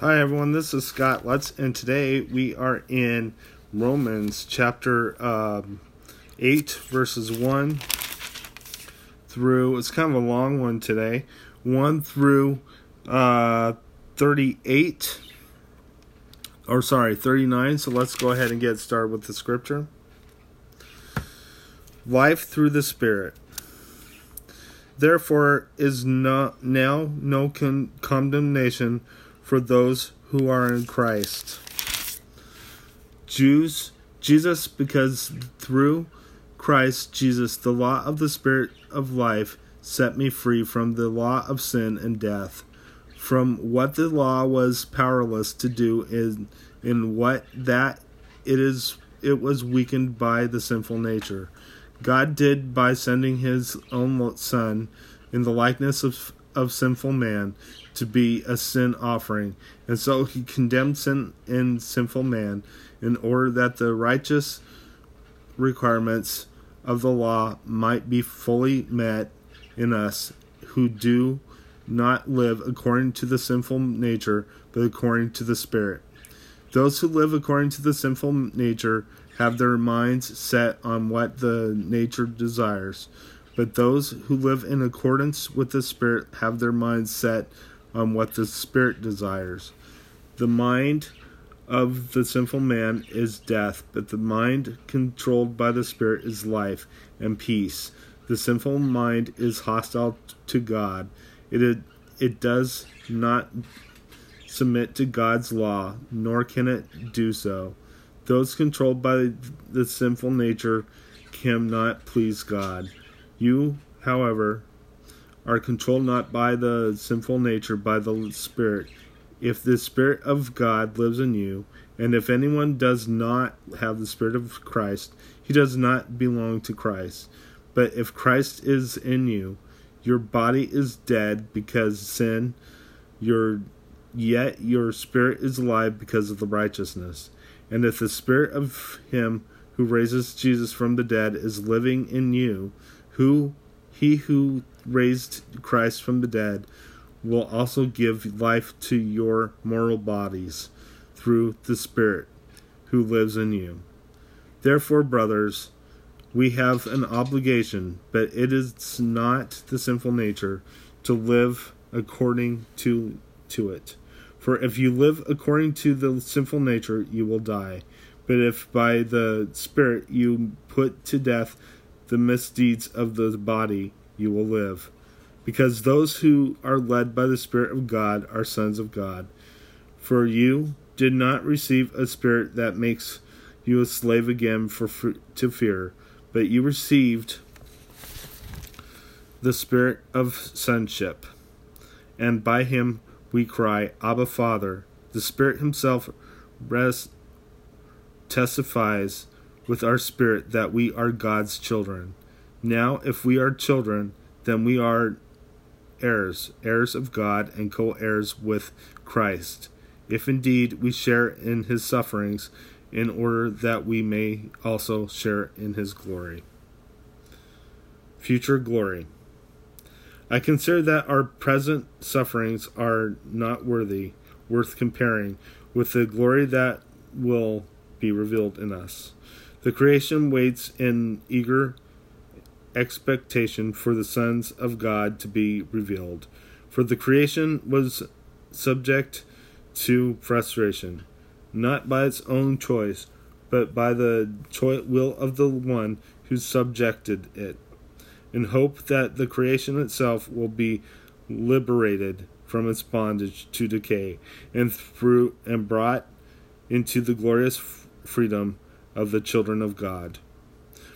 Hi everyone, this is Scott Lutz, and today we are in Romans chapter um, 8, verses 1 through, it's kind of a long one today, 1 through uh, 38, or sorry, 39. So let's go ahead and get started with the scripture. Life through the Spirit. Therefore is not now no con- condemnation for those who are in Christ. Jews, Jesus, because through Christ Jesus, the law of the Spirit of life set me free from the law of sin and death, from what the law was powerless to do in in what that it is it was weakened by the sinful nature. God did by sending his own son in the likeness of of sinful man to be a sin offering. And so he condemned sin in sinful man in order that the righteous requirements of the law might be fully met in us who do not live according to the sinful nature, but according to the Spirit. Those who live according to the sinful nature have their minds set on what the nature desires but those who live in accordance with the Spirit have their minds set on what the Spirit desires. The mind of the sinful man is death, but the mind controlled by the Spirit is life and peace. The sinful mind is hostile to God. It, it, it does not submit to God's law, nor can it do so. Those controlled by the sinful nature cannot please God. You, however, are controlled not by the sinful nature, by the Spirit. If the Spirit of God lives in you, and if anyone does not have the Spirit of Christ, he does not belong to Christ. But if Christ is in you, your body is dead because sin, your yet your spirit is alive because of the righteousness. And if the spirit of him who raises Jesus from the dead is living in you, who he who raised Christ from the dead will also give life to your mortal bodies through the Spirit who lives in you. Therefore, brothers, we have an obligation, but it is not the sinful nature to live according to to it. For if you live according to the sinful nature, you will die. But if by the Spirit you put to death the misdeeds of the body, you will live. Because those who are led by the Spirit of God are sons of God. For you did not receive a spirit that makes you a slave again for to fear, but you received the spirit of sonship, and by him we cry, Abba, Father. The Spirit Himself testifies with our spirit that we are God's children. Now, if we are children, then we are heirs, heirs of God, and co heirs with Christ, if indeed we share in his sufferings, in order that we may also share in his glory. Future glory. I consider that our present sufferings are not worthy, worth comparing with the glory that will be revealed in us. The creation waits in eager expectation for the sons of God to be revealed. For the creation was subject to frustration, not by its own choice, but by the will of the one who subjected it, in hope that the creation itself will be liberated from its bondage to decay and through and brought into the glorious freedom of the children of God.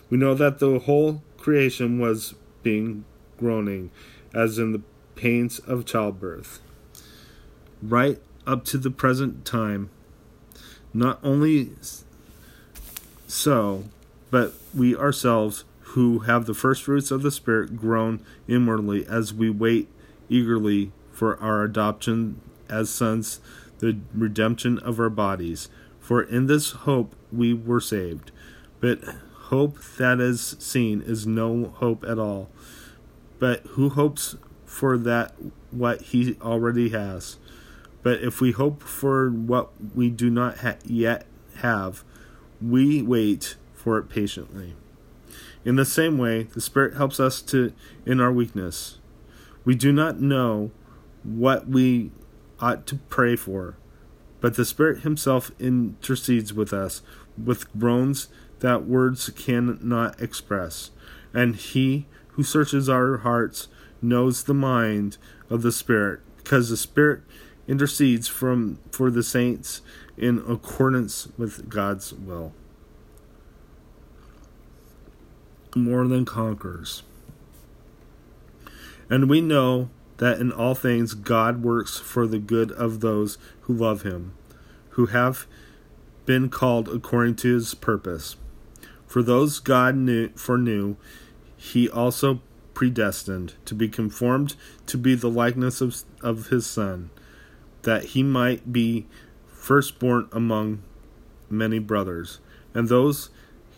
We know that the whole creation was being groaning, as in the pains of childbirth. Right up to the present time, not only so, but we ourselves who have the first fruits of the Spirit groan inwardly as we wait eagerly for our adoption as sons, the redemption of our bodies. For in this hope we were saved. But hope that is seen is no hope at all. But who hopes for that what he already has? But if we hope for what we do not ha- yet have, we wait for it patiently. In the same way, the Spirit helps us to in our weakness. We do not know what we ought to pray for, but the Spirit Himself intercedes with us with groans that words cannot express. And He who searches our hearts knows the mind of the Spirit, because the Spirit intercedes from for the saints in accordance with God's will. More than conquerors. And we know that in all things God works for the good of those who love him, who have been called according to his purpose. For those God knew foreknew, he also predestined to be conformed to be the likeness of, of his son, that he might be firstborn among many brothers. And those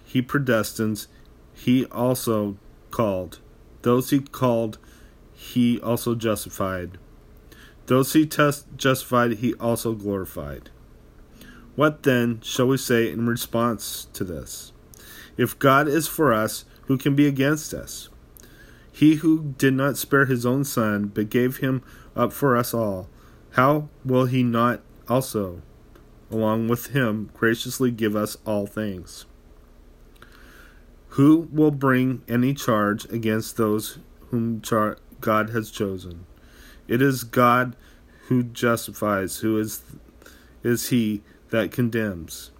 he predestines, he also called. Those he called, he also justified. Those he test justified, he also glorified. What then shall we say in response to this? If God is for us, who can be against us? He who did not spare his own son, but gave him up for us all, how will he not also, along with him, graciously give us all things? Who will bring any charge against those whom char- God has chosen? It is God who justifies, who is is he that condemns.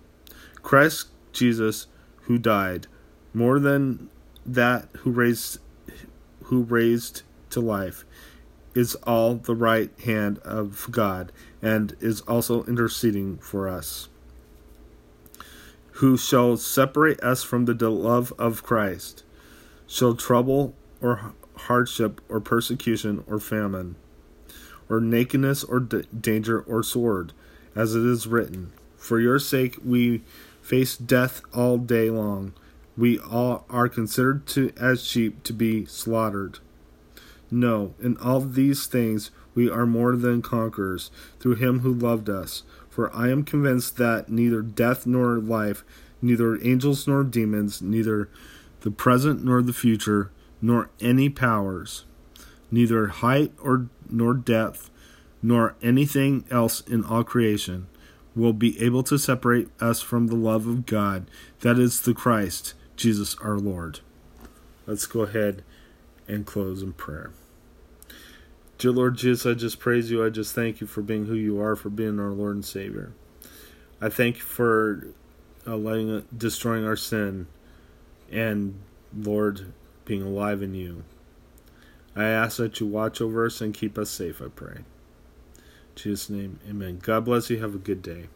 Christ Jesus who died, more than that who raised who raised to life, is all the right hand of God and is also interceding for us. Who shall separate us from the love of Christ? Shall trouble or hardship or persecution or famine or nakedness or d- danger or sword, as it is written, for your sake we face death all day long. We all are considered to as sheep to be slaughtered. No, in all these things we are more than conquerors through him who loved us. For I am convinced that neither death nor life, neither angels nor demons, neither the present nor the future, nor any powers, neither height or nor depth, nor anything else in all creation will be able to separate us from the love of God that is the Christ, Jesus our Lord. Let's go ahead and close in prayer. Dear Lord Jesus, I just praise you. I just thank you for being who you are, for being our Lord and Savior. I thank you for uh, uh, destroying our sin, and Lord, being alive in you. I ask that you watch over us and keep us safe, I pray. In Jesus' name, amen. God bless you. Have a good day.